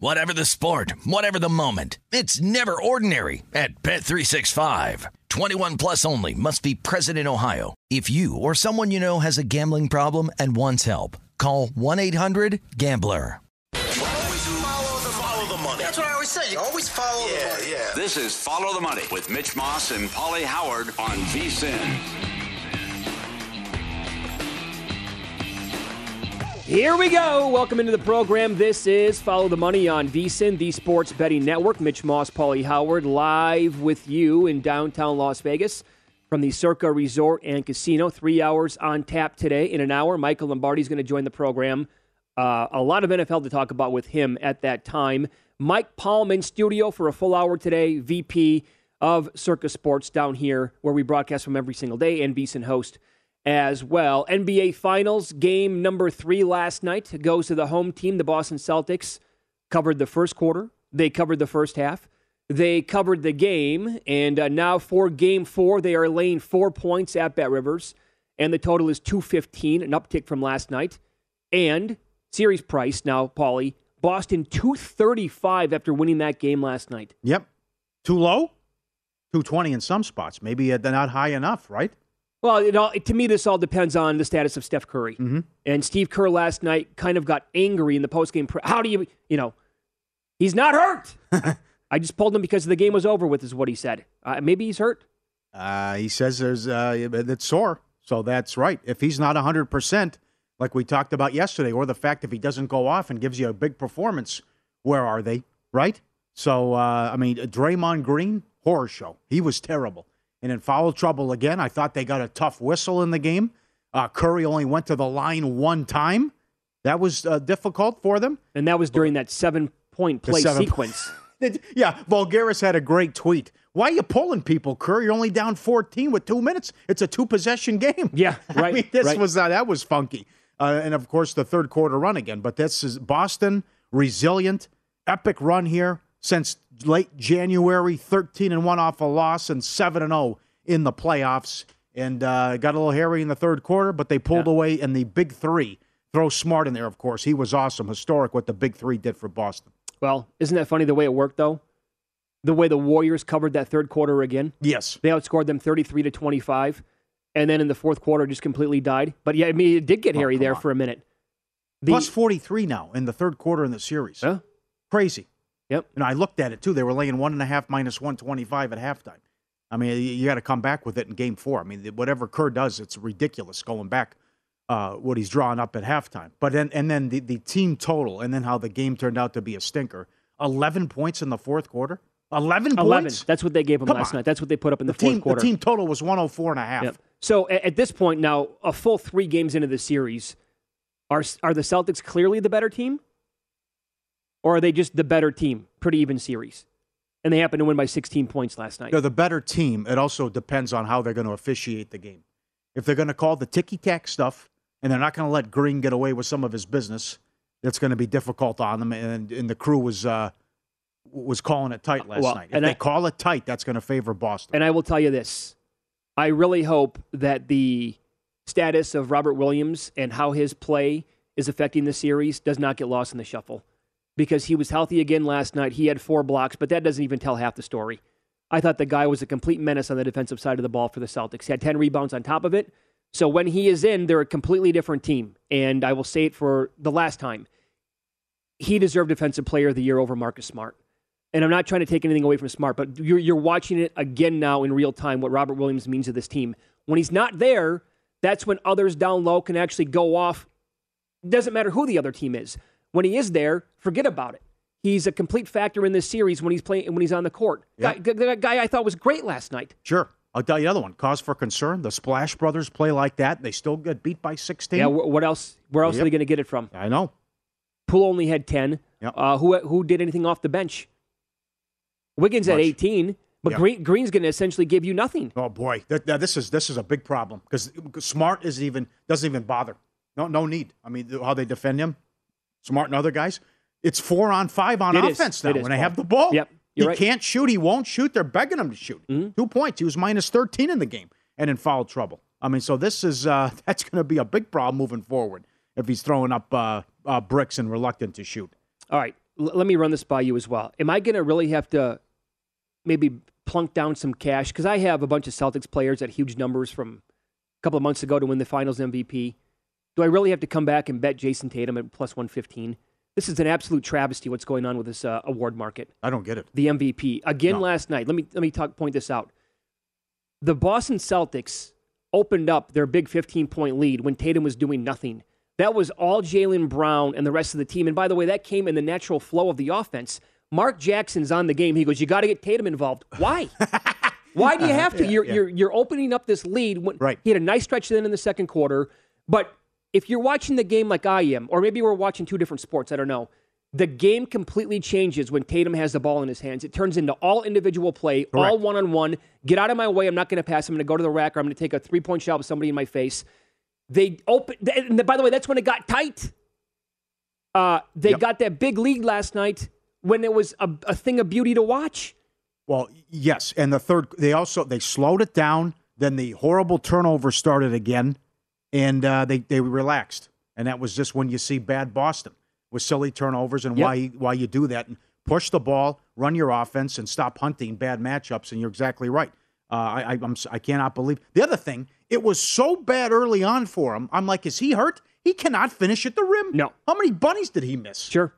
Whatever the sport, whatever the moment. It's never ordinary at Bet365. 21 plus only must be present in Ohio. If you or someone you know has a gambling problem and wants help, call 1-800-GAMBLER. Always Follow the money. That's what I always say. You always follow the money. yeah. This is Follow the Money with Mitch Moss and Pauly Howard on VSIN. Here we go. Welcome into the program. This is Follow the Money on VSIN, the Sports Betting Network. Mitch Moss, Pauly Howard, live with you in downtown Las Vegas from the Circa Resort and Casino. Three hours on tap today. In an hour, Michael Lombardi is going to join the program. Uh, a lot of NFL to talk about with him at that time. Mike Palm in studio for a full hour today, VP of Circa Sports down here, where we broadcast from every single day, and VSIN host as well. NBA Finals game number three last night goes to the home team. The Boston Celtics covered the first quarter, they covered the first half, they covered the game, and uh, now for game four, they are laying four points at Bet Rivers, and the total is 215, an uptick from last night. And series price now, Pauly, Boston 235 after winning that game last night. Yep. Too low? 220 in some spots. Maybe uh, they're not high enough, right? Well, it all, to me, this all depends on the status of Steph Curry. Mm-hmm. And Steve Kerr last night kind of got angry in the postgame. Pre- How do you, you know, he's not hurt. I just pulled him because the game was over with, is what he said. Uh, maybe he's hurt. Uh, he says there's uh, it's sore. So that's right. If he's not 100%, like we talked about yesterday, or the fact if he doesn't go off and gives you a big performance, where are they, right? So, uh, I mean, Draymond Green, horror show. He was terrible. And in foul trouble again. I thought they got a tough whistle in the game. Uh, Curry only went to the line one time. That was uh, difficult for them. And that was during that seven point play seven- sequence. yeah, Vulgaris had a great tweet. Why are you pulling people, Curry? You're only down 14 with two minutes. It's a two possession game. Yeah, I right, mean, this right. was uh, that was funky, uh, and of course the third quarter run again. But this is Boston resilient, epic run here since late January, 13 and one off a loss and seven and zero in the playoffs, and uh, got a little hairy in the third quarter, but they pulled Yeah. away in the big three. Throw Smart in there, of course. He was awesome, historic what the big three did for Boston. Well, isn't that funny the way it worked, though? The way the Warriors covered that third quarter again. Yes. They outscored them 33 to 25. and then in the fourth quarter just completely died. But yeah, I mean, it did get Oh, hairy there on. for a minute. The- Plus 43 now in the third quarter in the series. Huh? Crazy. Yep. And I looked at it too. They were laying one and a half minus 125 at halftime. I mean, you, got to come back with it in game four. I mean, whatever Kerr does, it's ridiculous going back uh, what he's drawing up at halftime. But then, and then the, the team total, and then how the game turned out to be a stinker 11 points in the fourth quarter. 11 11. That's what they gave him Come last on. night. That's what they put up in the, the, fourth team, quarter. the team total was 104 and a half. Yep. So at this point now, a full three games into the series, are are the Celtics clearly the better team, or are they just the better team? Pretty even series, and they happen to win by 16 points last night. They're the better team. It also depends on how they're going to officiate the game. If they're going to call the ticky tack stuff and they're not going to let Green get away with some of his business, that's going to be difficult on them. And, and the crew was uh, was calling it tight last Well, night. If and they I- call it tight, that's going to favor Boston. And I will tell you this: I really hope that the status of Robert Williams and how his play is affecting the series does not get lost in the shuffle, because he was healthy again last night. He had four blocks, but that doesn't even tell half the story. I thought the guy was a complete menace on the defensive side of the ball for the Celtics. He had 10 rebounds on top of it. So when he is in, they're a completely different team. And I will say it for the last time. He deserved Defensive Player of the Year over Marcus Smart. And I'm not trying to take anything away from Smart, but you're, you're watching it again now in real time what Robert Williams means to this team. When he's not there, that's when others down low can actually go off. Doesn't matter who the other team is. When he is there, forget about it. He's a complete factor in this series when he's playing when he's on the court. Yeah. Guy, the guy I thought was great last night. Sure. I'll tell you another one. Cause for concern. The Splash Brothers play like that. They still get beat by 16. Yeah, what else? Where else Yep. are they going to get it from? I know. Poole only had 10. Yep. Uh, who who did anything off the bench? Wiggins had Much. 18, but Yep. Green, Green's going to essentially give you nothing. Oh boy, Th- th- this is this is a big problem because Smart is even doesn't even bother. No, no need. I mean, how they defend him, Smart and other guys. It's four on five on It is. offense now is, when they have the ball. Yep, he right. can't shoot. He won't shoot. They're begging him to shoot. Mm-hmm. Two points. He was minus thirteen in the game and in foul trouble. I mean, so this is uh, that's going to be a big problem moving forward if he's throwing up uh, uh, bricks and reluctant to shoot. All right, l- let me run this by you as well. Am I going to really have to maybe plunk down some cash? Because I have a bunch of Celtics players at huge numbers from a couple of months ago to win the finals MVP. Do I really have to come back and bet Jayson Tatum at plus 115? This is an absolute travesty what's going on with this uh, award market. I don't get it. the MVP again No. last night. Let me let me talk, point this out. The Boston Celtics opened up their big 15 point lead when Tatum was doing nothing. That was all Jaylen Brown and the rest of the team. And by the way, that came in the natural flow of the offense. Mark Jackson's on the game. He goes, "You got to get Tatum involved." Why? Why do you have to? you're, yeah. you're you're opening up this lead. When, Right. He had a nice stretch then in the second quarter, but if you're watching the game like I am, or maybe we're watching two different sports, I don't know. The game completely changes when Tatum has the ball in his hands. It turns into all individual play, all one on one. Get out of my way. I'm not going to pass. I'm going to go to the rack, or I'm going to take a three point shot with somebody in my face. They open. And by the way, that's when it got tight. Uh, they Yep. got that big lead last night when it was a, a thing of beauty to watch. Well, yes, and the third they also they slowed it down. Then the horrible turnover started again, and uh, they they relaxed, and that was just when you see bad Boston with silly turnovers and Yep. why why you do that and push the ball, run your offense, and stop hunting bad matchups. And you're exactly right. Uh, I I, I'm, I cannot believe the other thing. It was so bad early on for him. I'm like, is he hurt? He cannot finish at the rim. No. How many bunnies did he miss? Sure.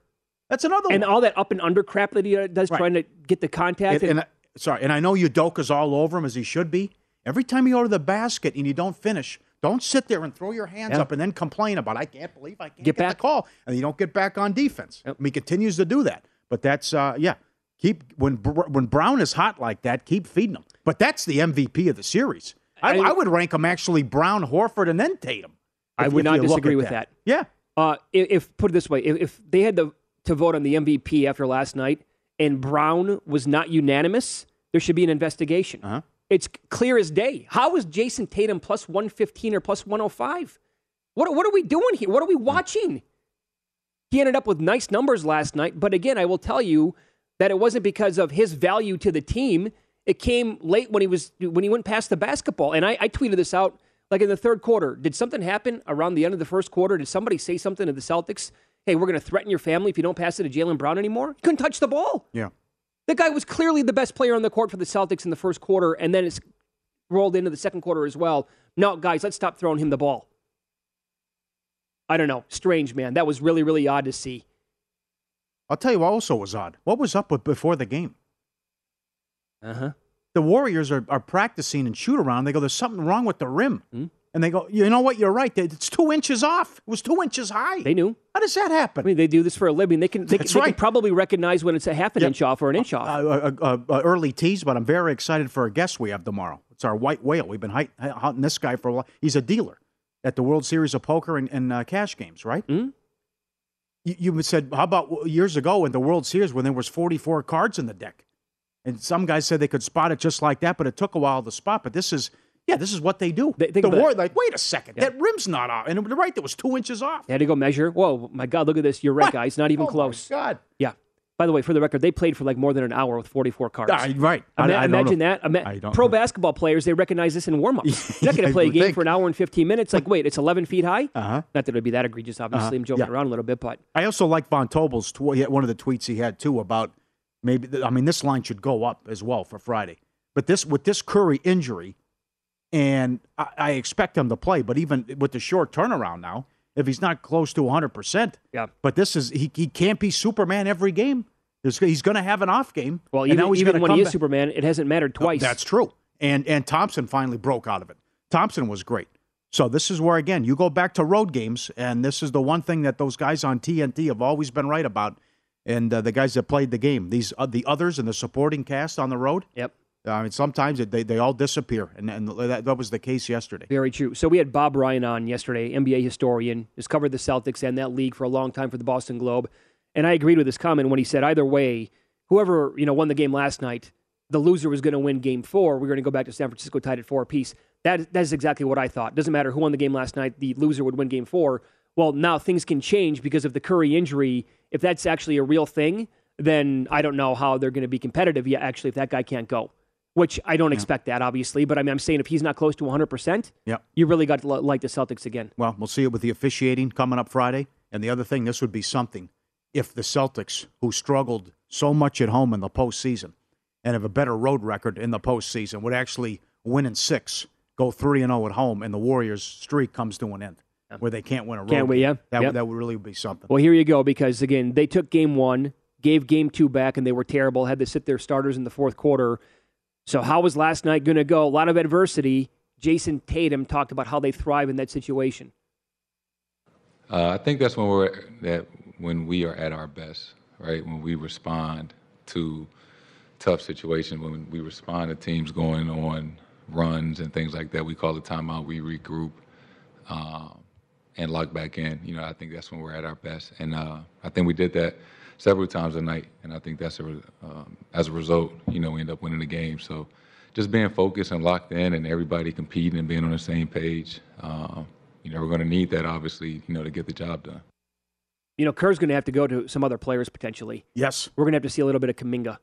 That's another And one. all that up and under crap that he uh, does, Right. trying to get the contact. And, and I- sorry, and I know Udoka's all over him as he should be. Every time you go to the basket and you don't finish, don't sit there and throw your hands Yeah. up and then complain about I can't believe I can't Get get, back. the call, and you don't get back on defense. Yep. I mean, he continues to do that, but that's uh, yeah. Keep when when Brown is hot like that, keep feeding him. But that's the MVP of the series. I, I- I, would rank him actually Brown, Horford, and then Tatum. I would not disagree with that. Yeah, Uh, if, if put it this way, if, if they had the, to vote on the MVP after last night and Brown was not unanimous, there should be an investigation. Uh-huh. It's clear as day. How is Jayson Tatum plus 115 or plus 105? What, what are we doing here? What are we watching? He ended up with nice numbers last night, but again, I will tell you that it wasn't because of his value to the team. It came late when he was when he went past the basketball, and I, I tweeted this out like in the third quarter. Did something happen around the end of the first quarter? Did somebody say something to the Celtics? Hey, we're going to threaten your family if you don't pass it to Jaylen Brown anymore. He couldn't touch the ball. yeah. The guy was clearly the best player on the court for the Celtics in the first quarter, and then it's rolled into the second quarter as well. No, guys, let's stop throwing him the ball. I don't know. Strange, man. That was really, really odd to see. I'll tell you what also was odd. What was up with before the game? Uh huh. The Warriors are, are practicing and shoot around. They go, there's something wrong with the rim. Hmm? And they go, you know what? You're right. It's two inches off. It was two inches high. They knew. How does that happen? I mean, they do this for a living. They can. They, can, That's they can probably recognize when it's a half an Yeah. inch off or an inch off. Uh, uh, uh, uh, early tease, but I'm very excited for a guest we have tomorrow. It's our white whale. We've been hunting this guy for a while. He's a dealer at the World Series of Poker and, and uh, cash games, right? Hmm? You, you said, how about years ago in the World Series when there was 44 cards in the deck? And some guys said they could spot it just like that, but it took a while to spot. But this is, yeah, this is what they do. They- think the war, like, wait a second, that rim's not off. And you're right, that was two inches off. They had to go measure. Whoa, my God, look at this. You're right, What? guys. Not even close. Oh, my close. God. Yeah. By the way, for the record, they played for like more than an hour with 44 cards. Ah, right. I- Ima- I don't imagine that. Ima- I don't pro know. basketball players, they recognize this in warm ups. You're not going to play a game think. for an hour and 15 minutes. Like, wait, it's 11 feet high? Uh-huh. Not that it would be that egregious, obviously. Uh-huh. I'm joking Yeah. around a little bit, but I also like Von Tobel's tw- one of the tweets he had too about maybe I mean this line should go up as well for Friday. But this with this Curry injury, and I, I expect him to play, but even with the short turnaround now, if he's not close to 100 percent, Yeah. But this is he, he can't be Superman every game. There's, he's going to have an off game. well, even, even when he is back. Superman, it hasn't mattered twice. That's true. And and Thompson finally broke out of it. Thompson was great. So this is where again you go back to road games, and this is the one thing that those guys on TNT have always been right about, and uh, the guys that played the game. These uh, the others and the supporting cast on the road. Yep. I mean, sometimes it, they they all disappear, and, and that, that was the case yesterday. Very true. So we had Bob Ryan on yesterday, NBA historian, has covered the Celtics and that league for a long time for the Boston Globe. And I agreed with his comment when he said either way, whoever, you know, won the game last night, the loser was going to win game four. We're going to go back to San Francisco tied at four apiece. That, that is exactly what I thought. Doesn't matter who won the game last night, the loser would win game four. Well, now things can change because of the Curry injury. If that's actually a real thing, then I don't know how they're going to be competitive yet, actually, if that guy can't go. Which I don't expect that, obviously. But I mean, I'm saying if he's not close to 100%, Yep. you really got to li- like the Celtics again. Well, we'll see it with the officiating coming up Friday. And the other thing, this would be something if the Celtics, who struggled so much at home in the postseason and have a better road record in the postseason, would actually win in six, go 3 and 0 at home, and the Warriors' streak comes to an end where they can't win a road Can't we, game. yeah? That, Yep. that would really be something. Well, here you go, because again, they took game one, gave game two back, and they were terrible, had to sit their starters in the fourth quarter. So, how was last night going to go? A lot of adversity. Jayson Tatum talked about how they thrive in that situation. Uh, I think that's when we're that when we are at our best, right? When we respond to tough situations, when we respond to teams going on runs and things like that, we call the timeout, we regroup, um, and lock back in. You know, I think that's when we're at our best, and uh, I think we did that several times a night, and I think that's a, um, as a result, you know, we end up winning the game. So, just being focused and locked in, and everybody competing and being on the same page. Um, you know, we're going to need that, obviously, you know, to get the job done. You know, Kerr's going to have to go to some other players potentially. Yes. We're going to have to see a little bit of Kuminga,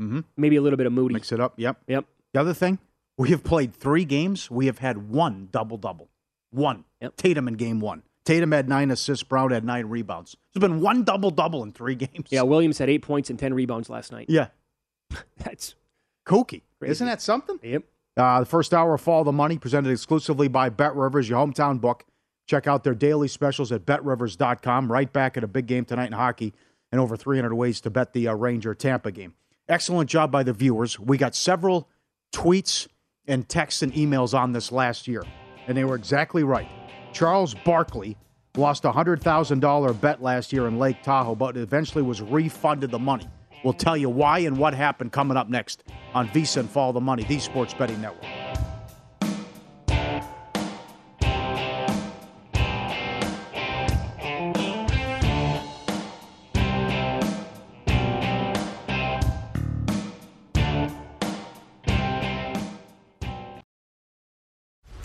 Mm-hmm. maybe a little bit of Moody. Mix it up. Yep. Yep. The other thing, we have played three games. We have had one double double. One. Yep. Tatum in game one. Tatum had nine assists. Brown had nine rebounds. There's been one double double in three games. Yeah, Williams had eight points and 10 rebounds last night. Yeah. That's Kooky. Crazy. Isn't that something? Yep. Uh, the first hour of Follow the Money presented exclusively by Bet Rivers, your hometown book. Check out their daily specials at betrivers.com. Right back at a big game tonight in hockey and over 300 ways to bet the uh, Ranger Tampa game. Excellent job by the viewers. We got several tweets and texts and emails on this last year, and they were exactly right. Charles Barkley lost a $100,000 bet last year in Lake Tahoe, but eventually was refunded the money. We'll tell you why and what happened coming up next on VSIN Follow the Money, the Sports Betting Network.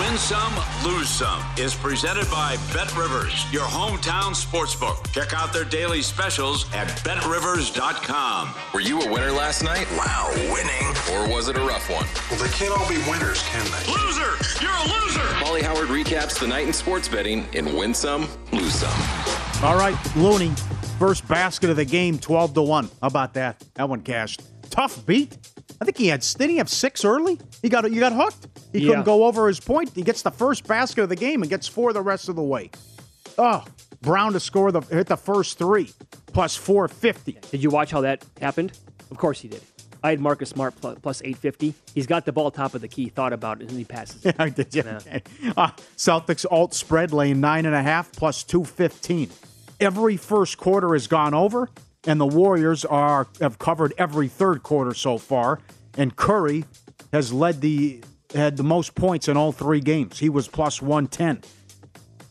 Win some, lose some is presented by Bet Rivers, your hometown sportsbook. Check out their daily specials at betrivers.com. Were you a winner last night? Wow, winning. Or was it a rough one? Well, they can't all be winners, can they? Loser! You're a loser! Pauly Howard recaps the night in sports betting in Win Some, Lose Some. All right, Looney, first basket of the game, 12 to 1. How about that? That one cashed. Tough beat. I think he had didn't he have six early? He got you got hooked. He Yeah. couldn't go over his point. He gets the first basket of the game and gets four the rest of the way. Oh, Brown to score the hit the first three plus 450. Did you watch how that happened? Of course he did. I had Marcus Smart plus 850. He's got the ball top of the key. Thought about it and he passes. it. I did. Yeah. Uh, Celtics alt spread lane nine and a half plus two fifteen. Every first quarter has gone over, and the Warriors are have covered every third quarter so far. And Curry has led the had the most points in all three games. He was plus one ten.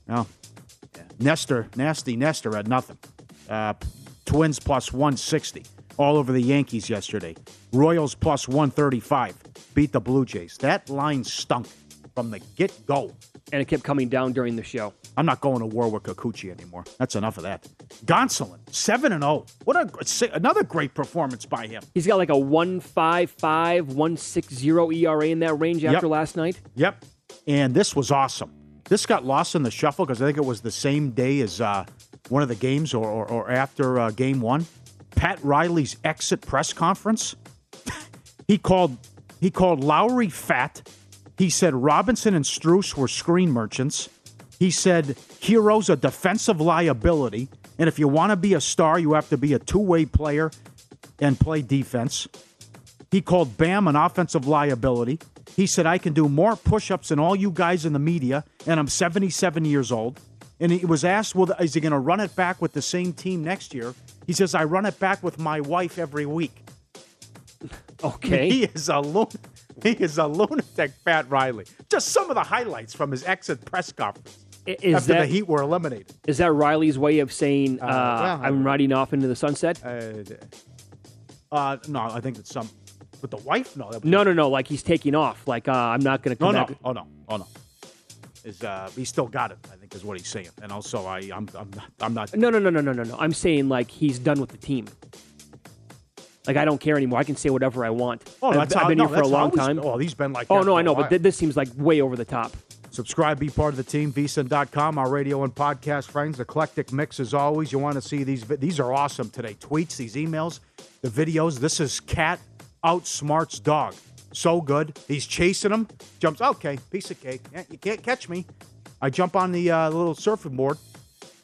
Now, Nestor, nasty Nestor had nothing. Uh, Twins plus 160 all over the Yankees yesterday. Royals plus 135 beat the Blue Jays. That line stunk from the get go. And it kept coming down during the show. I'm not going to war with Kikuchi anymore. That's enough of that. Gonsolin, 7 and 0. What a another great performance by him. He's got like a 155, 160 ERA in that range after Yep. last night. Yep. And this was awesome. This got lost in the shuffle because I think it was the same day as uh, one of the games or, or, or after uh, game one. Pat Riley's exit press conference. he called he called Lowry fat. He said Robinson and Strus were screen merchants. He said Herro's a defensive liability, and if you want to be a star, you have to be a two-way player and play defense. He called Bam an offensive liability. He said, I can do more push ups than all you guys in the media, and I'm 77 years old. And he was asked, well, is he going to run it back with the same team next year? He says, I run it back with my wife every week. Okay. He is a loon. He is a lunatic, Pat Riley. Just some of the highlights from his exit press conference Is after that the Heat were eliminated. is that Riley's way of saying uh, well, I'm riding off into the sunset? Uh, uh, no, I think it's some with the wife. No, No, no, no. Like he's taking off. Like uh, I'm not going to no, come no. back. Oh no, oh no. Is uh, he still got it? I think is what he's saying. And also, I, I'm, I'm not, I'm not. No, no, no, no, no, no, no. I'm saying like he's done with the team. Like I don't care anymore. I can say whatever I want. Oh, I've, that's I've how, been no, here for a long time. Oh, he's been like. Oh no, I know, but th- this seems like way over the top. Subscribe, be part of the team, vsin.com, our radio and podcast friends. Eclectic mix as always. You want to see these? These are awesome today. Tweets, these emails, the videos. This is cat outsmarts dog. So good. He's chasing him. Jumps. Okay, piece of cake. You can't catch me. I jump on the uh, little surfing board,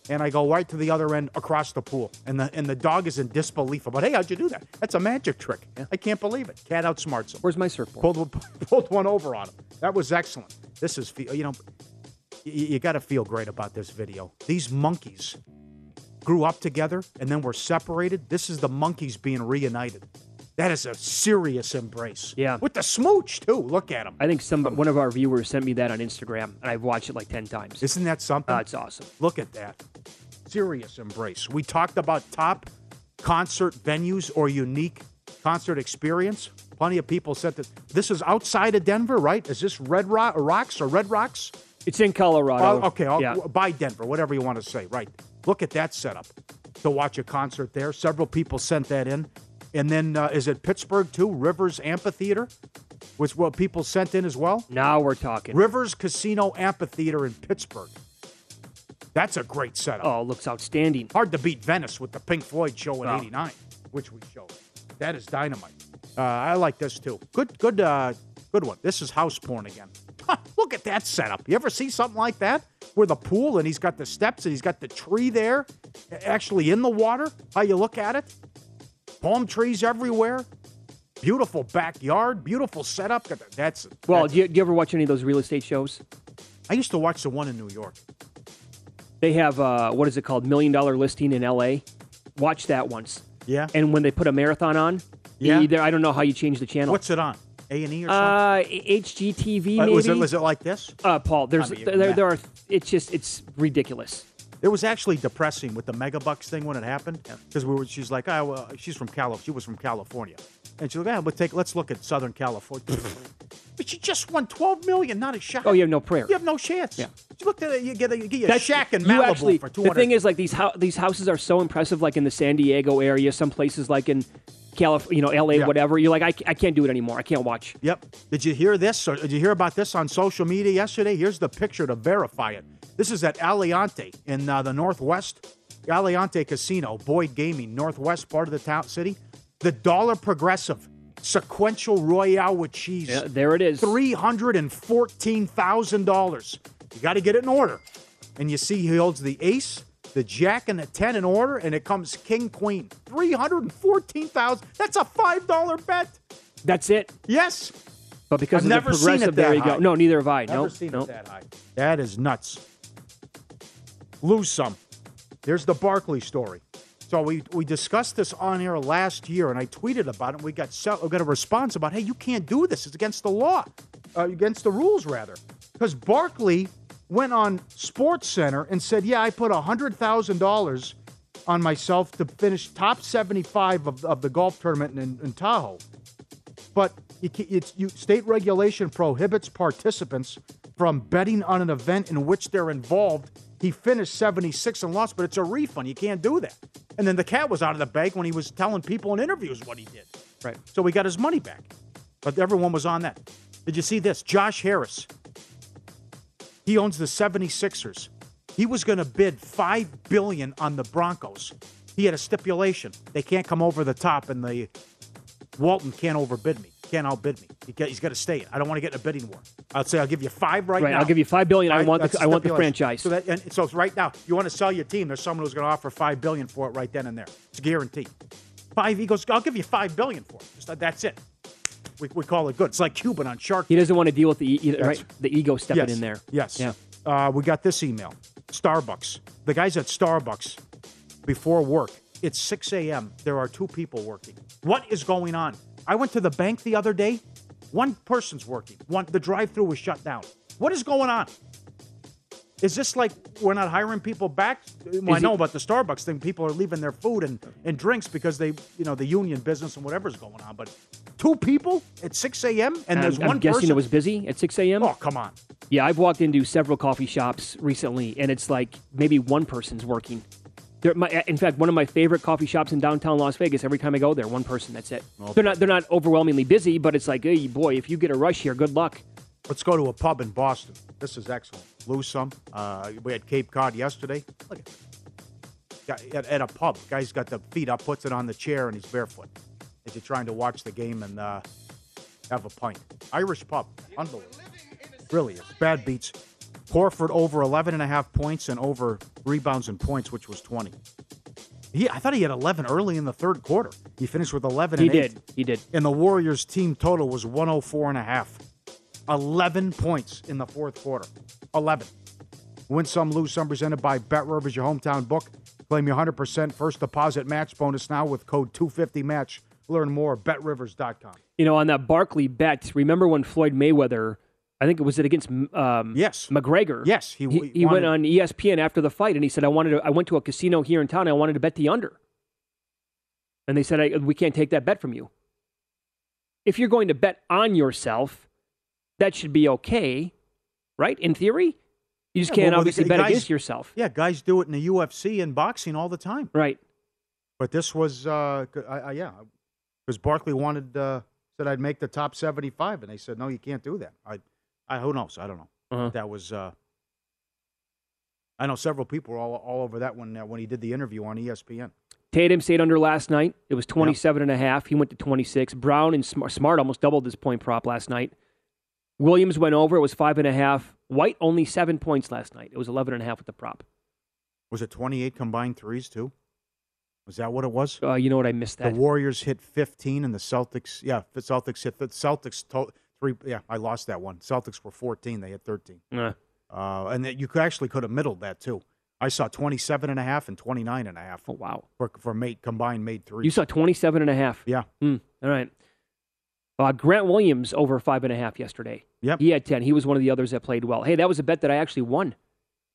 and I go right to the other end across the pool. And the and the dog is in disbelief about, hey, how'd you do that? That's a magic trick. I can't believe it. Cat outsmarts him. Where's my surfboard? Pulled, one- pulled one over on him. That was excellent. This is, you know, you, you got to feel great about this video. These monkeys grew up together and then were separated. This is the monkeys being reunited. That is a serious embrace. Yeah. With the smooch, too. Look at him. I think some one of our viewers sent me that on Instagram, and I've watched it like ten times. Isn't that something? Uh, it's awesome. Look at that. Serious embrace. We talked about top concert venues or unique concert experience. Plenty of people said that this is outside of Denver, right? Is this Red Rock, Rocks or Red Rocks? It's in Colorado. Oh, okay, yeah. by Denver, whatever you want to say. Right. Look at that setup to watch a concert there. Several people sent that in. And then uh, is it Pittsburgh too? Rivers Amphitheater, which what people sent in as well. Now we're talking. Rivers Casino Amphitheater in Pittsburgh. That's a great setup. Oh, it looks outstanding. Hard to beat Venice with the Pink Floyd show in Oh. '89, which we showed. That is dynamite. Uh, I like this too. Good, good, uh, good one. This is house porn again. Huh, look at that setup. You ever see something like that? Where the pool and he's got the steps and he's got the tree there, actually in the water. How you look at it? Palm trees everywhere. Beautiful backyard. Beautiful setup. That's Well, that's- do you, do you ever watch any of those real estate shows? I used to watch the one in New York. They have uh, what is it called? Million Dollar Listing in L.A. Watch that once. Yeah. And when they put a marathon on, Yeah. either I don't know how you change the channel. What's it on? A and E or something? uh, HGTV Uh, maybe? was it was it like this? uh, Paul, there's I mean, there, there are. It's just it's ridiculous. It was actually depressing with the megabucks thing when it happened because we were. She's like, oh, well, she's from Cali. She was from California, and she's like, yeah, but take. Let's look at Southern California. but you just won twelve million, not a shot. Oh, you have no prayer. You have no chance. Yeah. You look at it. You get a, you get a That's- shack in you Malibu actually, for two The thing is, like these hou- these houses are so impressive. Like in the San Diego area, some places like in California, you know, L.A., Yeah. whatever. You're like, I, I can't do it anymore. I can't watch. Yep. Did you hear this? Or did you hear about this on social media yesterday? Here's the picture to verify it. This is at Aliante in uh, the Northwest. Aliante Casino, Boyd Gaming, Northwest part of the town city. The Dollar Progressive Sequential Royale with cheese. Yeah, there it is. Three hundred and fourteen thousand dollars. You got to get it in order. And you see, he holds the ace, the jack, and the ten in order, and it comes king queen. Three hundred and fourteen thousand. That's a five dollar bet. That's it. Yes. But because I've of never the seen it progressive, there you high. go. No, neither have I. Never no, seen no. it that high. That is nuts. Lose some. There's the Barkley story. So we, we discussed this on air last year, and I tweeted about it. We got we got a response about, hey, you can't do this. It's against the law, uh, against the rules, rather. Because Barkley went on Sports Center and said, yeah, I put hundred thousand dollars on myself to finish top seventy-five of, of the golf tournament in, in Tahoe but you, it's, you, state regulation prohibits participants from betting on an event in which they're involved. He finished 76 and lost, but it's a refund. You can't do that. And then the cat was out of the bag when he was telling people in interviews what he did. Right. So he got his money back. But everyone was on that. Did you see this? Josh Harris. He owns the 76ers. He was going to bid 5 billion on the Broncos. He had a stipulation. They can't come over the top and the Walton can't overbid me. Can't outbid me. He he's got to stay in. I don't want to get in a bidding war. I'll say I'll give you five right, Right, now. I'll give you five billion. I want the, I want the franchise. So that and so right now. You want to sell your team? There's someone who's going to offer five billion for it right then and there. It's guaranteed. Five. He goes. I'll give you five billion for it. Just, that's it. We, we call it good. It's like Cuban on Shark. he doesn't want to deal with the e- right the ego stepping yes. in there. Yes. Yeah. Uh, we got this email. Starbucks. The guys at Starbucks before work. It's 6 a.m. There are two people working. What is going on? I went to the bank the other day. One person's working. One the drive-through was shut down. What is going on? Is this like we're not hiring people back? Well, I know it- about the Starbucks thing. People are leaving their food and, and drinks because they, you know, the union business and whatever's going on. But two people at 6 a.m. and there's I'm, one I'm guessing person. it was busy at 6 a.m. Oh, come on. Yeah, I've walked into several coffee shops recently, and it's like maybe one person's working. They're my, in fact, one of my favorite coffee shops in downtown Las Vegas. Every time I go there, one person. That's it. They're not they're not overwhelmingly busy, but it's like, hey, boy, if you get a rush here, good luck. Let's go to a pub in Boston. This is excellent. Lose some. Uh, we had Cape Cod yesterday. Look at. Guy- At, at a pub, guy's got the feet up, puts it on the chair, and he's barefoot. As you're trying to watch the game and uh, have a pint. Irish pub. Unbelievable. Really is. Bad beats. Horford over 11 and a half points and over rebounds and points, which was 20. He, I thought he had 11 early in the third quarter. He finished with 11 He did. He did. And the Warriors team total was 104 and a half. 11 points in the fourth quarter. 11. Win some, lose some, presented by Bet Rivers, your hometown book. Claim your 100% first deposit match bonus now with code 250match. Learn more at betrivers.com. You know, on that Barkley bet, remember when Floyd Mayweather, I think it was it against um, yes McGregor. Yes, he- he, he went on ESPN after the fight and he said, "I wanted to, I went to a casino here in town. And I wanted to bet the under." And they said, I, "We can't take that bet from you. If you're going to bet on yourself, that should be okay, right? In theory, you just Yeah, can't well, obviously the bet guys- against yourself, Yeah, guys do it in the UFC and boxing all the time. right?" But this was, uh, I, I- yeah, because Barkley wanted, uh, said I'd make the top 75, and they said, no, you can't do that. I, I who knows? I don't know. Uh-huh. That was, uh, I know several people were all, all over that when, uh, when he did the interview on ESPN. Tatum stayed under last night. It was 27 and a half. He went to 26. Brown and Smart, Smart almost doubled his point prop last night. Williams went over. It was five and a half. White only seven points last night. It was 11 and a half with the prop. Was it 28 combined threes, too? Was that what it was? Uh, you know what? I missed that. The Warriors hit 15 and the Celtics, yeah, the Celtics hit the Celtics to, three. Yeah, I lost that one. Celtics were 14, they had 13. Uh, Uh, and that you could actually could have middled that too. I saw 27 and a half and 29 and a half oh, wow. for for made combined made three. You saw 27 and a half. yeah. Hmm, all right. Uh, Grant Williams over five and a half yesterday. Yep. He had 10. He was one of the others that played well. Hey, that was a bet that I actually won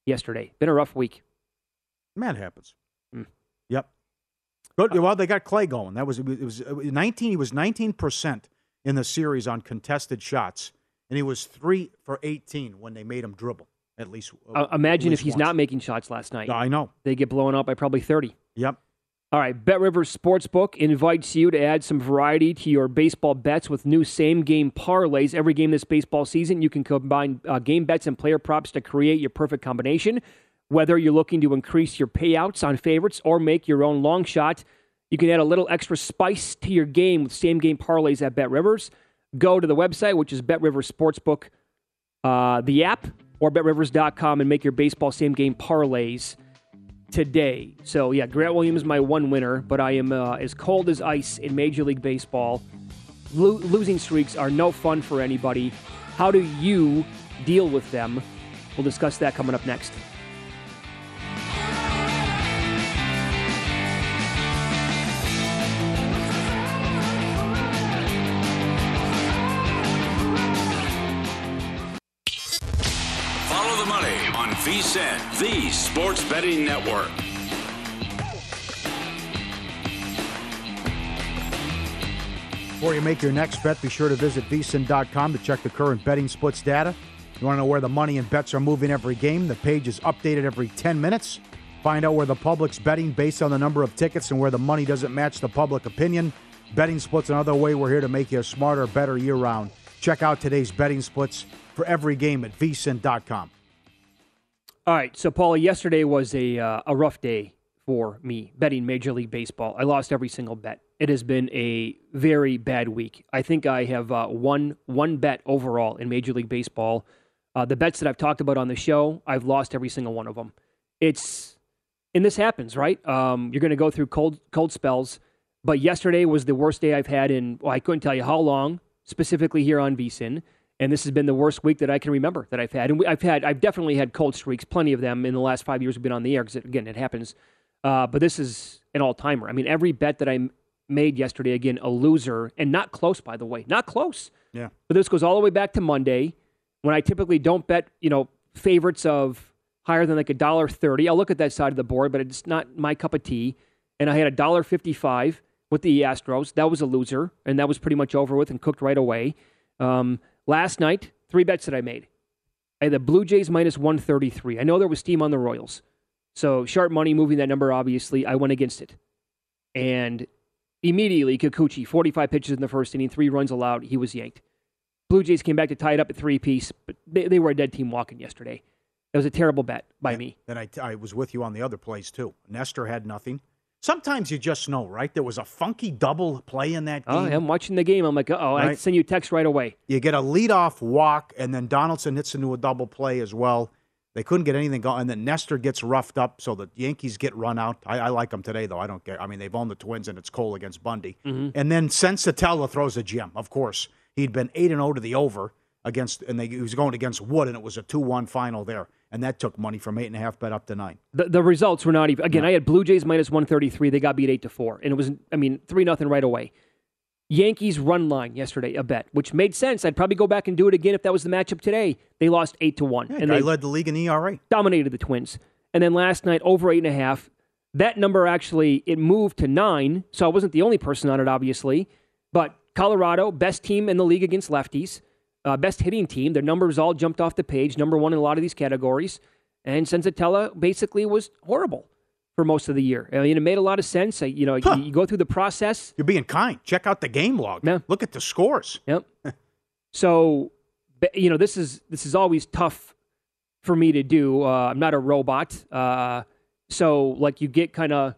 yesterday. Been a rough week. Man happens. Hmm. Yep. Good. Well, they got Clay going. That was it was, it was 19 he was 19% in the series on contested shots and he was 3 for 18 when they made him dribble at least Uh, imagine at if he's once. not making shots last night. I know. They get blown up by probably 30. Yep. All right, Bet Rivers Sportsbook invites you to add some variety to your baseball bets with new same game parlays. Every game this baseball season, you can combine uh, game bets and player props to create your perfect combination. Whether you're looking to increase your payouts on favorites or make your own long shot, you can add a little extra spice to your game with same game parlays at Bet Rivers. Go to the website, which is Bet Rivers Sportsbook, uh, the app, or betrivers.com and make your baseball same game parlays today. So yeah, Grant Williams is my one winner, but I am uh, as cold as ice in Major League Baseball. Lo- losing streaks are no fun for anybody. How do you deal with them? We'll discuss that coming up next. The sports betting network. Before you make your next bet, be sure to visit vsin.com to check the current betting splits data. You want to know where the money and bets are moving every game? The page is updated every 10 minutes. Find out where the public's betting based on the number of tickets and where the money doesn't match the public opinion. Betting splits another way we're here to make you a smarter, better year round. Check out today's betting splits for every game at vsin.com. All right, so Pauly, yesterday was a uh, a rough day for me betting Major League Baseball. I lost every single bet. It has been a very bad week. I think I have uh, won one bet overall in Major League Baseball. Uh, the bets that I've talked about on the show, I've lost every single one of them. It's and this happens, right? Um, you're going to go through cold cold spells, but yesterday was the worst day I've had in. Well, I couldn't tell you how long, specifically here on VSIN. And this has been the worst week that I can remember that I've had. And we, I've had, I've definitely had cold streaks, plenty of them in the last five years we've been on the air. Because again, it happens. Uh, but this is an all timer. I mean, every bet that I m- made yesterday again a loser and not close, by the way, not close. Yeah. But this goes all the way back to Monday when I typically don't bet, you know, favorites of higher than like a dollar thirty. I'll look at that side of the board, but it's not my cup of tea. And I had a dollar fifty-five with the Astros. That was a loser, and that was pretty much over with and cooked right away. Um, last night, three bets that I made. I had the Blue Jays minus one thirty-three. I know there was steam on the Royals, so sharp money moving that number. Obviously, I went against it, and immediately Kikuchi, forty-five pitches in the first inning, three runs allowed. He was yanked. Blue Jays came back to tie it up at three apiece, but they, they were a dead team walking yesterday. It was a terrible bet by me. Then I, I was with you on the other plays too. Nestor had nothing. Sometimes you just know, right? There was a funky double play in that oh, game. Oh, I'm watching the game. I'm like, oh, I Right. send you a text right away. You get a leadoff walk, and then Donaldson hits into a double play as well. They couldn't get anything going, and then Nestor gets roughed up, so the Yankees get run out. I, I like them today, though. I don't care. I mean, they've owned the Twins, and it's Cole against Bundy. Mm-hmm. And then Senzatela throws a gem. Of course, he'd been eight and zero to the over against, and they, he was going against Wood, and it was a two one final there, and that took money from eight and a half bet up to nine. The, the results were not even. Again, I had Blue Jays minus 133. They got beat 8 to 4. And it was, I mean, 3 nothing right away. Yankees run line yesterday, a bet, which made sense. I'd probably go back and do it again if that was the matchup today. They lost 8 to 1. Yeah, and they led the league in ERA. dominated the Twins. And then last night, over 8.5. That number actually, it moved to 9. So I wasn't the only person on it, obviously. But Colorado, best team in the league against lefties, uh, best hitting team. Their numbers all jumped off the page, number one in a lot of these categories. And Senzatela basically was horrible for most of the year. I mean, it made a lot of sense. You know, you, you go through the process. You're being kind. Check out the game log. Yeah. Look at the scores. Yep. so, you know, this is this is always tough for me to do. Uh, I'm not a robot, uh, so like you get kind of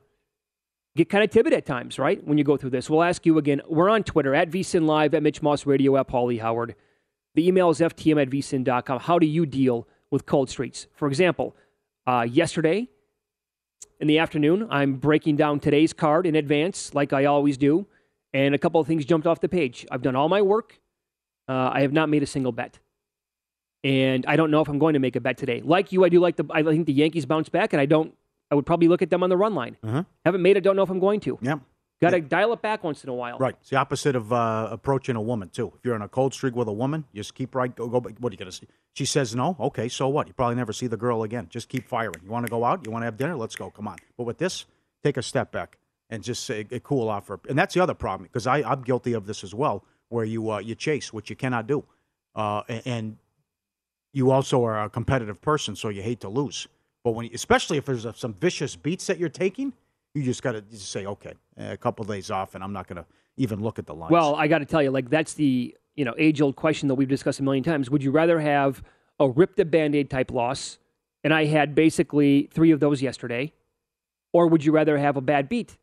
get kind of timid at times, right? When you go through this, we'll ask you again. We're on Twitter at VSIN Live at Mitch Moss Radio at Pauly Howard. The email is ftm at vsin.com. How do you deal with cold streets? For example, uh, yesterday in the afternoon, I'm breaking down today's card in advance, like I always do, and a couple of things jumped off the page. I've done all my work. Uh, I have not made a single bet, and I don't know if I'm going to make a bet today. Like you, I do like the. I think the Yankees bounce back, and I don't. I would probably look at them on the run line. Uh-huh. Haven't made it. Don't know if I'm going to. Yeah. Got to dial it back once in a while. Right. It's the opposite of uh, approaching a woman too. If you're in a cold streak with a woman, you just keep right. Go. go what are you gonna see? She says no. Okay. So what? You probably never see the girl again. Just keep firing. You want to go out? You want to have dinner? Let's go. Come on. But with this, take a step back and just say a cool off her. And that's the other problem because I'm guilty of this as well, where you uh, you chase, which you cannot do, uh, and you also are a competitive person, so you hate to lose. But when, especially if there's some vicious beats that you're taking, you just got to just say, okay, a couple days off, and I'm not going to even look at the lines. Well, I got to tell you, like that's the you know age old question that we've discussed a million times. Would you rather have a rip the band aid type loss, and I had basically three of those yesterday, or would you rather have a bad beat?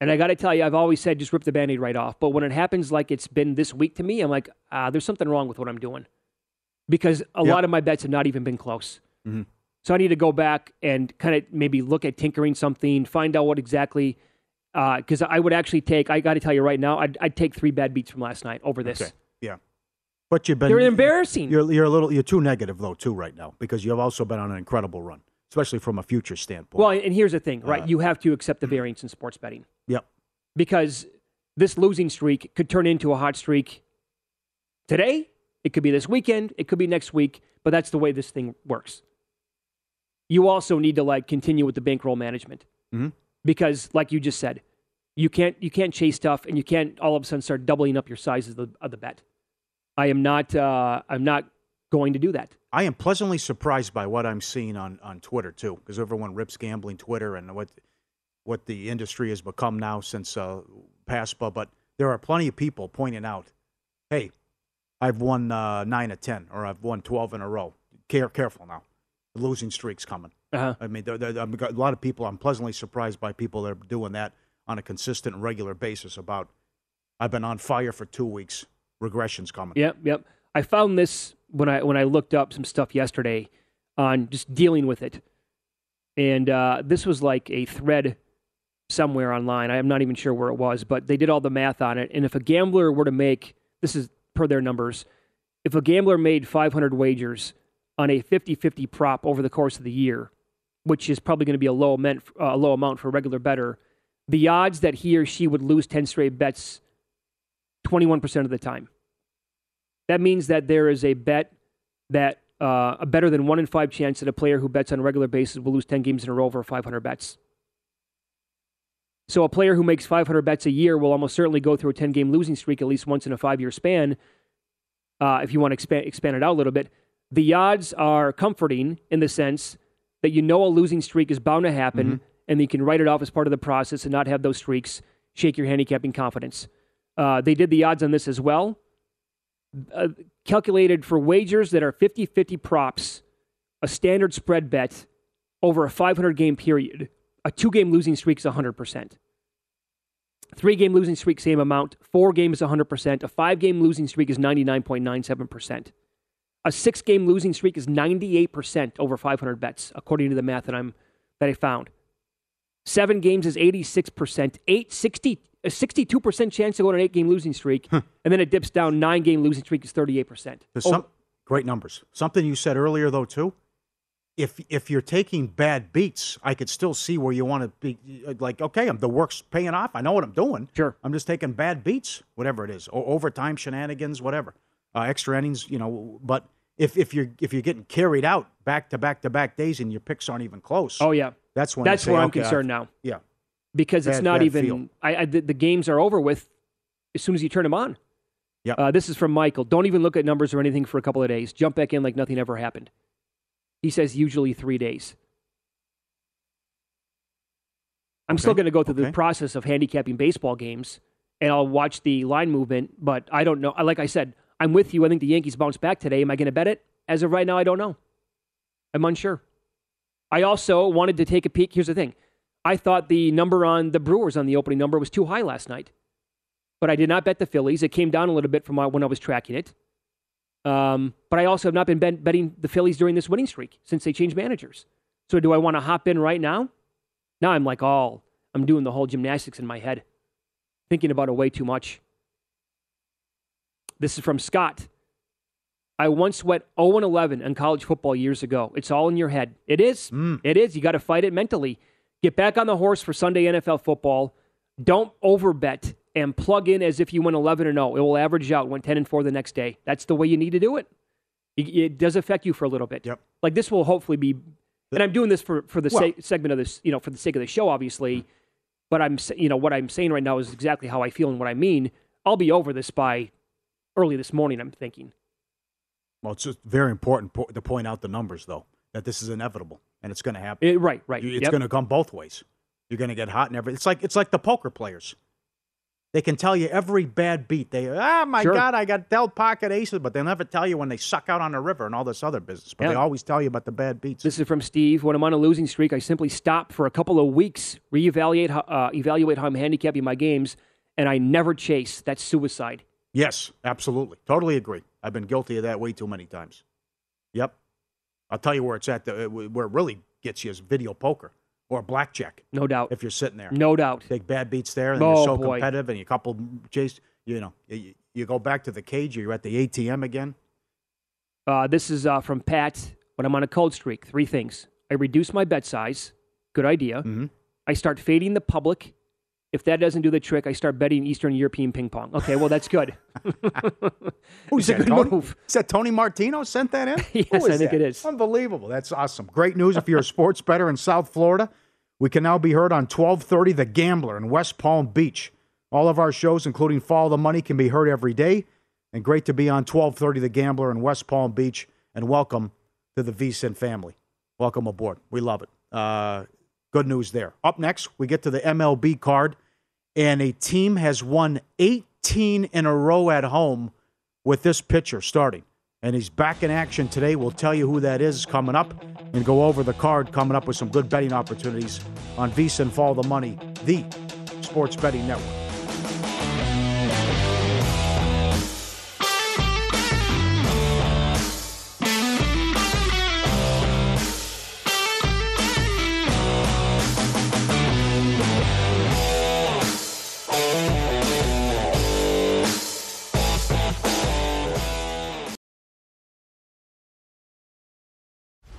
And I got to tell you, I've always said just rip the band aid right off. But when it happens like it's been this week to me, I'm like, ah, there's something wrong with what I'm doing, because a Yep. lot of my bets have not even been close. Mhm. So I need to go back and kind of maybe look at tinkering something, find out what exactly. Because I would actually take, I got to tell you right now, I'd, I'd take three bad beats from last night over this. Okay. Yeah. But you've been They're embarrassing. You're you're a little you're too negative though too right now because you've also been on an incredible run, especially from a future standpoint. Well, and here's the thing, right? Uh, you have to accept the variance in sports betting yep. because this losing streak could turn into a hot streak today. It could be this weekend. It could be next week. But that's the way this thing works. You also need to like continue with the bankroll management Mhm. because, like you just said, you can't you can't chase stuff and you can't all of a sudden start doubling up your size of the of the bet. I am not uh, I'm not going to do that. I am pleasantly surprised by what I'm seeing on, on Twitter too, because everyone rips gambling Twitter and what what the industry has become now since uh, PASPA. But there are plenty of people pointing out, "Hey, I've won uh, nine of ten, or I've won twelve in a row. Care, careful now, losing streak's coming." Uh-huh. I mean, there, there, I've got a lot of people. I'm pleasantly surprised by people that are doing that on a consistent and regular basis. About, I've been on fire for two weeks. Regression's coming. Yep, yep. I found this when I when I looked up some stuff yesterday on just dealing with it, and uh, this was like a thread somewhere online. I am not even sure where it was, but they did all the math on it. And if a gambler were to make this is per their numbers, if a gambler made 500 wagers on a 50-50 prop over the course of the year, which is probably going to be a low amount, uh, low amount for a regular better, the odds that he or she would lose 10 straight bets 21% of the time. That means that there is a bet that uh, a better than one in five chance that a player who bets on a regular basis will lose 10 games in a row over 500 bets. So a player who makes 500 bets a year will almost certainly go through a 10 game losing streak at least once in a five year span. Uh, if you want to expand, expand it out a little bit, the odds are comforting in the sense that you know a losing streak is bound to happen Mm-hmm. and you can write it off as part of the process and not have those streaks shake your handicapping confidence. Uh, they did the odds on this as well. Uh, calculated for wagers that are 50 50 props, a standard spread bet over a 500 game period, a two game losing streak is 100%. Three game losing streak, same amount. Four games, 100%. A five game losing streak is 99.97%. A six game losing streak is 98% over 500 bets, according to the math that, I'm, that I found. Seven games is 86%. Eight, 60, a 62% chance to go on an eight game losing streak. And then it dips down. Nine game losing streak is 38%. There's Over- some great numbers. Something you said earlier, though, too. If if you're taking bad beats, I could still see where you want to be. Like, okay, I'm, the work's paying off. I know what I'm doing. Sure. I'm just taking bad beats, whatever it is, or overtime shenanigans, whatever, uh, extra innings, you know. But if if you're if you're getting carried out back to back to back days and your picks aren't even close, oh, yeah. that's when That's say, where I'm okay, concerned I've- now. Yeah, because it's not even. I, I the, the games are over with as soon as you turn them on. Yep. Uh, this is from Michael. Don't even look at numbers or anything for a couple of days. Jump back in like nothing ever happened. He says usually three days. I'm still going to go through the process of handicapping baseball games, and I'll watch the line movement. But I don't know. Like I said, I'm with you. I think the Yankees bounce back today. Am I going to bet it? As of right now, I don't know. I'm unsure. I also wanted to take a peek. Here's the thing. I thought the number on the Brewers on the opening number was too high last night, but I did not bet the Phillies. It came down a little bit from when I was tracking it. Um, but I also have not been bet- betting the Phillies during this winning streak since they changed managers. So do I want to hop in right now? Now I'm like, oh, I'm doing the whole gymnastics in my head, thinking about it way too much. This is from Scott. I once went 0 11 in college football years ago. It's all in your head. It is. Hmm. It is. You got to fight it mentally. Get back on the horse for Sunday NFL football. Don't overbet and plug in as if you went 11 and 0. It will average out. Went 10 and 4 the next day. That's the way you need to do it. It, it does affect you for a little bit. Yep. Like this will hopefully be, and I'm doing this for for the Well- sa- segment of this, you know, for the sake of the show, obviously. But I'm, you know, what I'm saying right now is exactly how I feel and what I mean. I'll be over this by early this morning. I'm thinking. Well, it's just very important po- to point out the numbers, though, that this is inevitable and it's going to happen. It- right, right. You- It's Yep. going to come both ways. You're going to get hot and everything. It's like it's like the poker players. They can tell you every bad beat. They ah my Sure. god, I got dealt pocket aces, but they'll never tell you when they suck out on the river and all this other business. But Yeah. they always tell you about the bad beats. This is from Steve. When I'm on a losing streak, I simply stop for a couple of weeks, reevaluate uh, evaluate how I'm handicapping my games, and I never chase. That's suicide. Yes, absolutely, totally agree. I've been guilty of that way too many times. Yep, I'll tell you where it's at. The, where it really gets you is video poker or blackjack. No doubt. If you're sitting there, No doubt. take bad beats there, and Oh, you're so boy. competitive, and you couple chase. You know, you, you go back to the cage, or you're at the ATM again. Uh, this is uh, from Pat. When I'm on a cold streak, three things. I reduce my bet size. Good idea. Mm-hmm. I start fading the public. If that doesn't do the trick, I start betting Eastern European ping pong. Okay, well, that's good. Who's a good Tony? move. Is that Tony Martino sent that in? Yes, I think that? it is. Unbelievable. That's awesome. Great news if you're a sports bettor in South Florida. We can now be heard on 1230 The Gambler in West Palm Beach. All of our shows, including Follow the Money, can be heard every day. And great to be on 1230 The Gambler in West Palm Beach. And welcome to the VSIN family. Welcome aboard. We love it. Uh, good news there. Up next, we get to the MLB card. And a team has won 18 in a row at home with this pitcher starting. And he's back in action today. We'll tell you who that is coming up and go over the card coming up with some good betting opportunities on VSIN and Follow the Money, the sports betting network.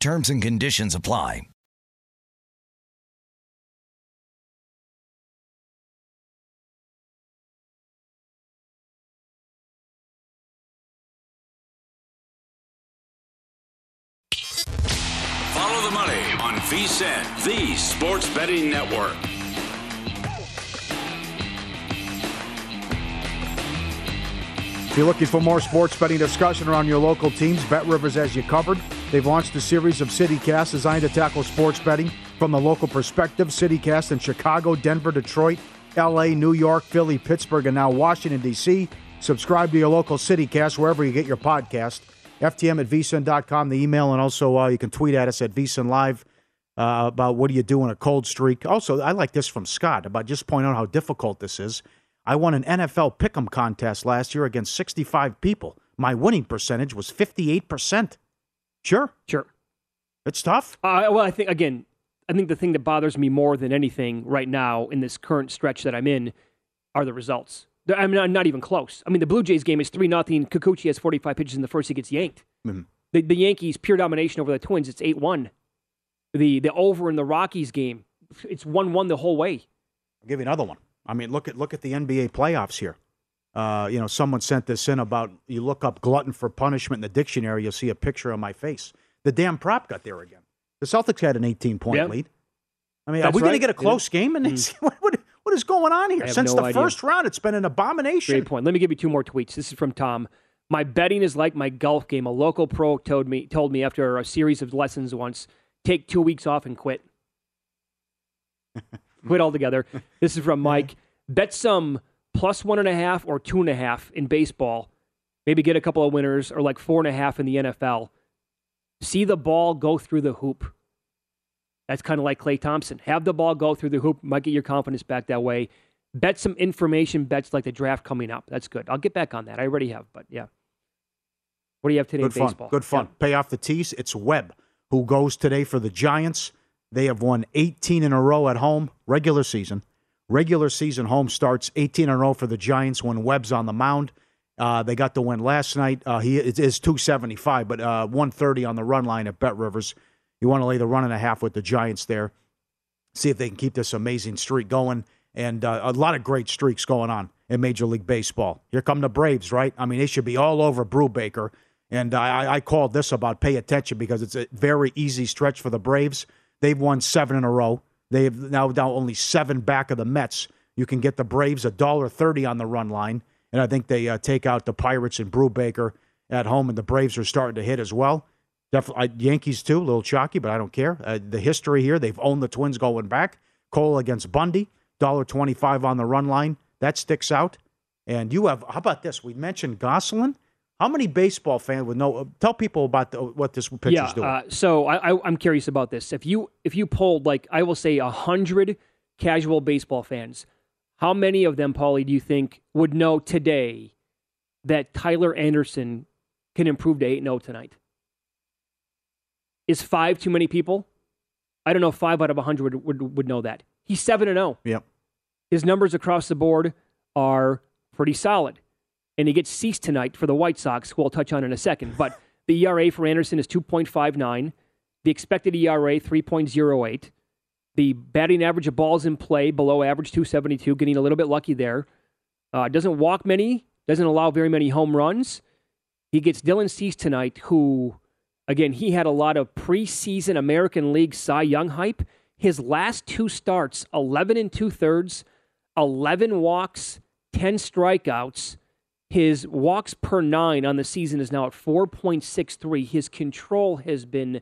Terms and conditions apply. Follow the money on VSIN, the sports betting network. If you're looking for more sports betting discussion around your local teams, Bet Rivers has you covered. They've launched a series of CityCasts designed to tackle sports betting from the local perspective. CityCast in Chicago, Denver, Detroit, LA, New York, Philly, Pittsburgh, and now Washington, D.C. Subscribe to your local CityCast wherever you get your podcast. FTM at vsin.com, the email, and also uh, you can tweet at us at vsin live uh, about what do you do in a cold streak. Also, I like this from Scott about just point out how difficult this is. I won an NFL pick'em contest last year against 65 people. My winning percentage was 58%. Sure. Sure. It's tough. Uh, well, I think, again, I think the thing that bothers me more than anything right now in this current stretch that I'm in are the results. I mean, not even close. I mean, the Blue Jays game is 3 nothing. Kikuchi has 45 pitches in the first. He gets yanked. Mhm. The, the Yankees, pure domination over the Twins. It's 8 1. The, the over in the Rockies game, it's 1 1 the whole way. I'll give you another one. I mean, look at look at the NBA playoffs here. Uh, you know, someone sent this in about you look up glutton for punishment in the dictionary, you'll see a picture of my face. The damn prop got there again. The Celtics had an 18 point Yeah. lead. I mean, That's are we going to get a close game? And what, what, what is going on here? Since no the idea. first round, it's been an abomination. Great point. Let me give you two more tweets. This is from Tom. My betting is like my golf game. A local pro told me told me after a series of lessons once, take two weeks off and quit. quit altogether. This is from Mike. Bet some plus one and a half or two and a half in baseball. maybe get a couple of winners or like four and a half in the NFL. See the ball go through the hoop. That's kind of like Klay Thompson. Have the ball go through the hoop, might get your confidence back that way. Bet some information bets like the draft coming up. That's good. I'll get back on that. I already have, but yeah. What do you have today Good fun. baseball? Good fun. Pay off the tees. It's Webb who goes today for the Giants. They have won 18 in a row at home, regular season. Regular season home starts 18 in a row for the Giants when Webb's on the mound. Uh, they got the win last night. Uh, he is 275, but uh, 130 on the run line at Bet Rivers. You want to lay the run and a half with the Giants there. See if they can keep this amazing streak going. And uh, a lot of great streaks going on in Major League Baseball. Here come the Braves, right? I mean, they should be all over Brubaker. And I, I called this about pay attention because it's a very easy stretch for the Braves. They've won seven in a row. They've now down only seven back of the Mets. You can get the Braves a dollar thirty on the run line, and I think they uh, take out the Pirates and Brubaker at home, and the Braves are starting to hit as well. Definitely, uh, Yankees too, a little chalky, but I don't care. Uh, the history here, they've owned the Twins going back. Cole against Bundy, dollar twenty-five on the run line. That sticks out. And you have, how about this? We mentioned Gonsolin. How many baseball fans would know? uh, Tell people about the, what this pitcher's yeah, doing. Uh, so I, I, I'm curious about this. If you if you polled like I will say a hundred casual baseball fans, how many of them, Pauly, do you think would know today that Tyler Anderson can improve to eight 0 tonight? Is five too many people? I don't know. Five out of a hundred would, would would know that. He's seven and zero. yep. His numbers across the board are pretty solid. And he gets ceased tonight for the White Sox, who I'll touch on in a second. But the ERA for Anderson is 2.59. The expected ERA, 3.08. The batting average of balls in play, below average, 272, getting a little bit lucky there. Uh, doesn't walk many, doesn't allow very many home runs. He gets Dylan Cease tonight, who, again, he had a lot of preseason American League Cy Young hype. His last two starts, 11 and two thirds, 11 walks, 10 strikeouts. His walks per nine on the season is now at 4.63. His control has been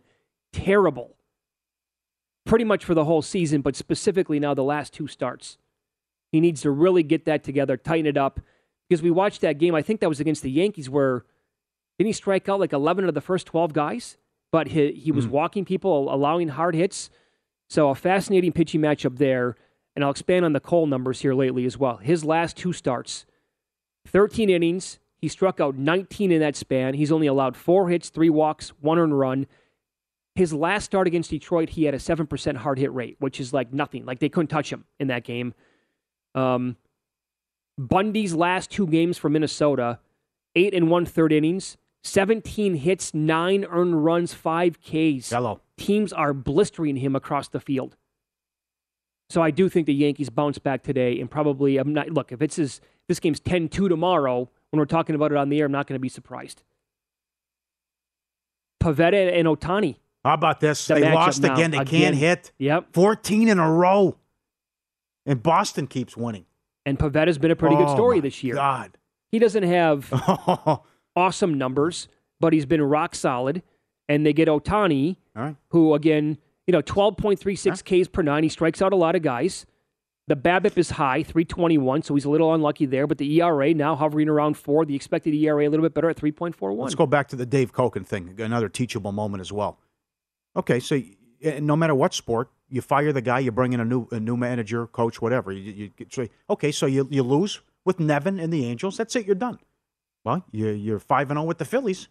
terrible pretty much for the whole season, but specifically now the last two starts. He needs to really get that together, tighten it up. Because we watched that game, I think that was against the Yankees, where didn't he strike out like 11 of the first 12 guys? But he, he was hmm. walking people, allowing hard hits. So a fascinating pitching matchup there. And I'll expand on the Cole numbers here lately as well. His last two starts, 13 innings. He struck out 19 in that span. He's only allowed four hits, three walks, one earned run. His last start against Detroit, he had a 7% hard hit rate, which is like nothing. Like they couldn't touch him in that game. Um, Bundy's last two games for Minnesota, eight and one third innings, 17 hits, nine earned runs, five Ks. Hello. Teams are blistering him across the field. So I do think the Yankees bounce back today and probably I'm not look, if it's his, this game's 10-2 tomorrow when we're talking about it on the air, I'm not going to be surprised. Pivetta and Ohtani. How about this? The they lost again. They Again. can't hit. Yep. 14 in a row. And Boston keeps winning. And Pivetta's been a pretty good Oh, story my this year. God. He doesn't have awesome numbers, but he's been rock solid. And they get Ohtani, right. who again, you know, 12.36 Ks per nine. He strikes out a lot of guys. The BABIP is high, 321, so he's a little unlucky there. But the ERA now hovering around four. The expected ERA a little bit better at 3.41. Let's go back to the Dave Koken thing. Another teachable moment as well. Okay, so eh, no matter what sport, you fire the guy, you bring in a new a new manager, coach, whatever. You, you, okay, so you you lose with Nevin and the Angels. That's it. You're done. Well, you you're five and zero with the Phillies,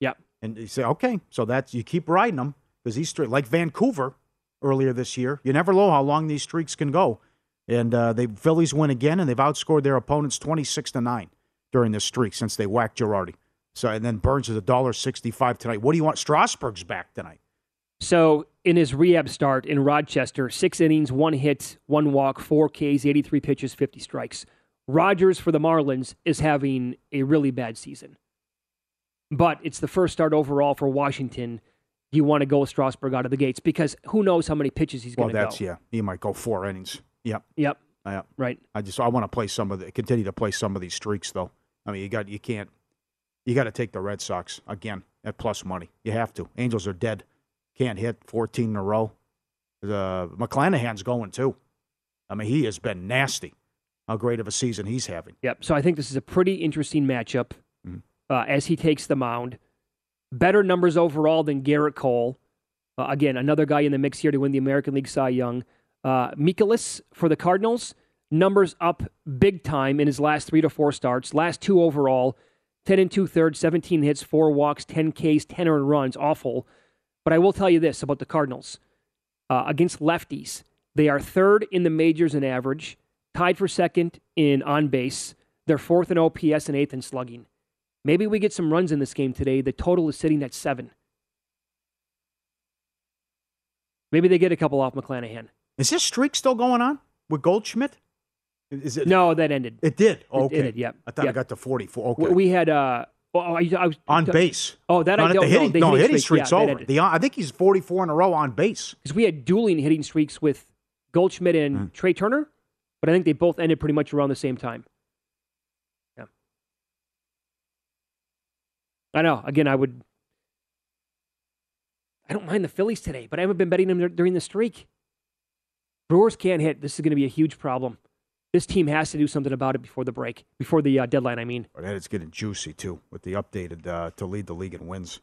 Yep. and you say, okay, so that's you keep riding them because these streaks, like Vancouver earlier this year, you never know how long these streaks can go. And uh, they Phillies win again, and they've outscored their opponents twenty six to nine during this streak since they whacked Girardi. So and then Burnes is a dollar sixty five tonight. What do you want? Strasburg's back tonight. So in his rehab start in Rochester, six innings, one hit, one walk, four Ks, 83 pitches, 50 strikes. Rogers for the Marlins is having a really bad season. But it's the first start overall for Washington. You want to go with Strasburg out of the gates? Because who knows how many pitches he's going to that's go. yeah. He might go four innings. Yep. Yep. Yeah. Right. I just I want to play some of the continue to play some of these streaks though. I mean, you got you can't you got to take the Red Sox again at plus money. You have to. Angels are dead. Can't hit 14 in a row. Uh, McClanahan's going too. I mean, he has been nasty. How great of a season he's having. Yep. So I think this is a pretty interesting matchup. Mhm. uh, as he takes the mound. Better numbers overall than Gerrit Cole. Uh, again, another guy in the mix here to win the American League Cy Young. Uh, Mikolas for the Cardinals, numbers up big time in his last three to four starts. Last two overall, 10 and two thirds, 17 hits, four walks, 10 Ks, 10 earned runs. Awful. But I will tell you this about the Cardinals. Uh, against lefties, they are third in the majors in average, tied for second in on base. They're fourth in OPS and eighth in slugging. Maybe we get some runs in this game today. The total is sitting at seven. Maybe they get a couple off McClanahan. Is this streak still going on with Goldschmidt? Is it? No, that ended. It did. It- okay. it did, yep, I thought yep. I got to 44. Okay. We- had uh, oh, I, I was on base. Oh, that Not I don't the hitting, know. The no, hitting hitting streak, streak's yeah, over. The, I think he's 44 in a row on base. because we had dueling hitting streaks with Goldschmidt and Hmm. Trey Turner, but I think they both ended pretty much around the same time. I know. Again, I would. I don't mind the Phillies today, but I haven't been betting them during the streak. Brewers can't hit. This is going to be a huge problem. This team has to do something about it before the break, before the uh, deadline. I mean, But that it's getting juicy too with the updated uh, to lead the league in wins.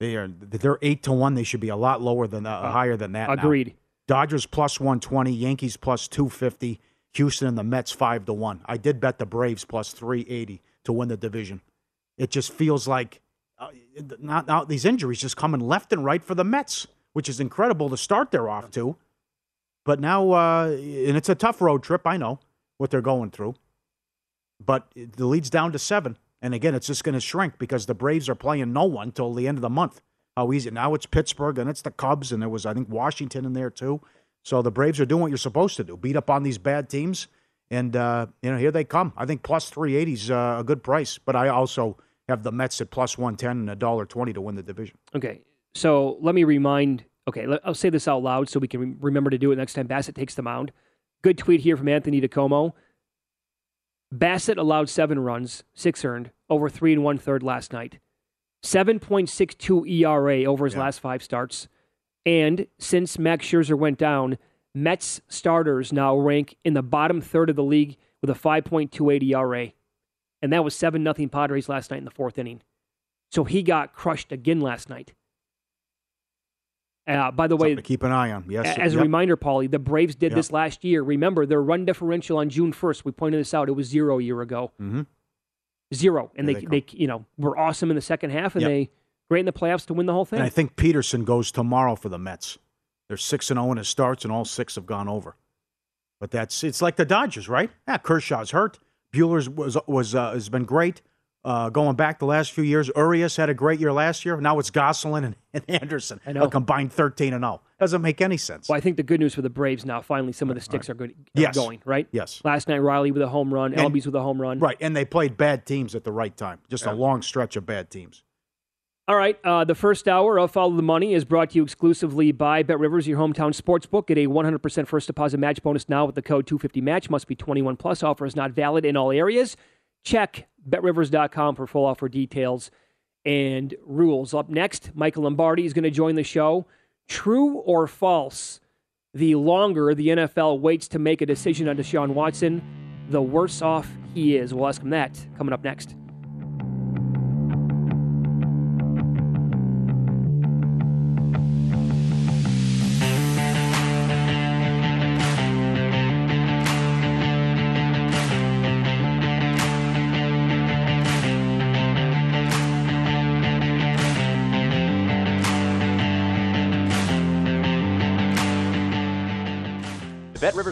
They are they're eight to one. They should be a lot lower than uh, higher than that. now. agreed. Dodgers plus one twenty, Yankees plus two fifty, Houston and the Mets five to one. I did bet the Braves plus three eighty to win the division. It just feels like uh, not now these injuries just coming left and right for the Mets, which is incredible to start their off to. But now, uh, and it's a tough road trip. I know what they're going through, but the lead's down to seven. And again, it's just going to shrink because the Braves are playing no one till the end of the month. How easy now? It's Pittsburgh and it's the Cubs, and there was I think Washington in there too. So the Braves are doing what you're supposed to do: beat up on these bad teams, and uh, you know here they come. I think plus three eighty is uh, a good price, but I also have the Mets at plus one ten and a dollar twenty to win the division. Okay, so let me remind. Okay, let, I'll say this out loud so we can re- remember to do it next time Bassitt takes the mound. Good tweet here from Anthony DiComo. Bassitt allowed seven runs, six earned, over three and one third last night. 7.62 ERA over his last five starts. And since Max Scherzer went down, Mets starters now rank in the bottom third of the league with a 5.28 ERA. And that was 7 nothing Padres last night in the fourth inning. So he got crushed again last night. Uh, by the way, Something to keep an eye on. Yes, as a reminder, Pauly, the Braves did Yep. this last year. Remember, their run differential on June 1st, we pointed this out, it was zero a year ago. Mhm. Zero. And There they, they they, you know, were awesome in the second half, and Yep. they great in the playoffs to win the whole thing. And I think Peterson goes tomorrow for the Mets. They're six and zero in his starts, and all six have gone over. But that's it's like the Dodgers, right? Yeah, Kershaw's hurt. Buehler's was was uh, has been great. Uh, going back the last few years, Urias had a great year last year. Now it's Gonsolin and, and Anderson. I know. A combined thirteen and zero. Doesn't make any sense. well, I think the good news for the Braves now, finally, some of the sticks are good are Yes. going, right? Yes. Last night, Riley with a home run, And- Albies with a home run. Right, and they played bad teams at the right time. Just a long stretch of bad teams. All right. Uh, the first hour of Follow the Money is brought to you exclusively by Bet Rivers, your hometown sportsbook. Get a 100% first deposit match bonus now with the code 250match. Must be 21 plus. Offer is not valid in all areas. Check betrivers.com for full offer details and rules. Up next, Michael Lombardi is going to join the show. True or false? The longer the NFL waits to make a decision on Deshaun Watson, the worse off he is. We'll ask him that coming up next.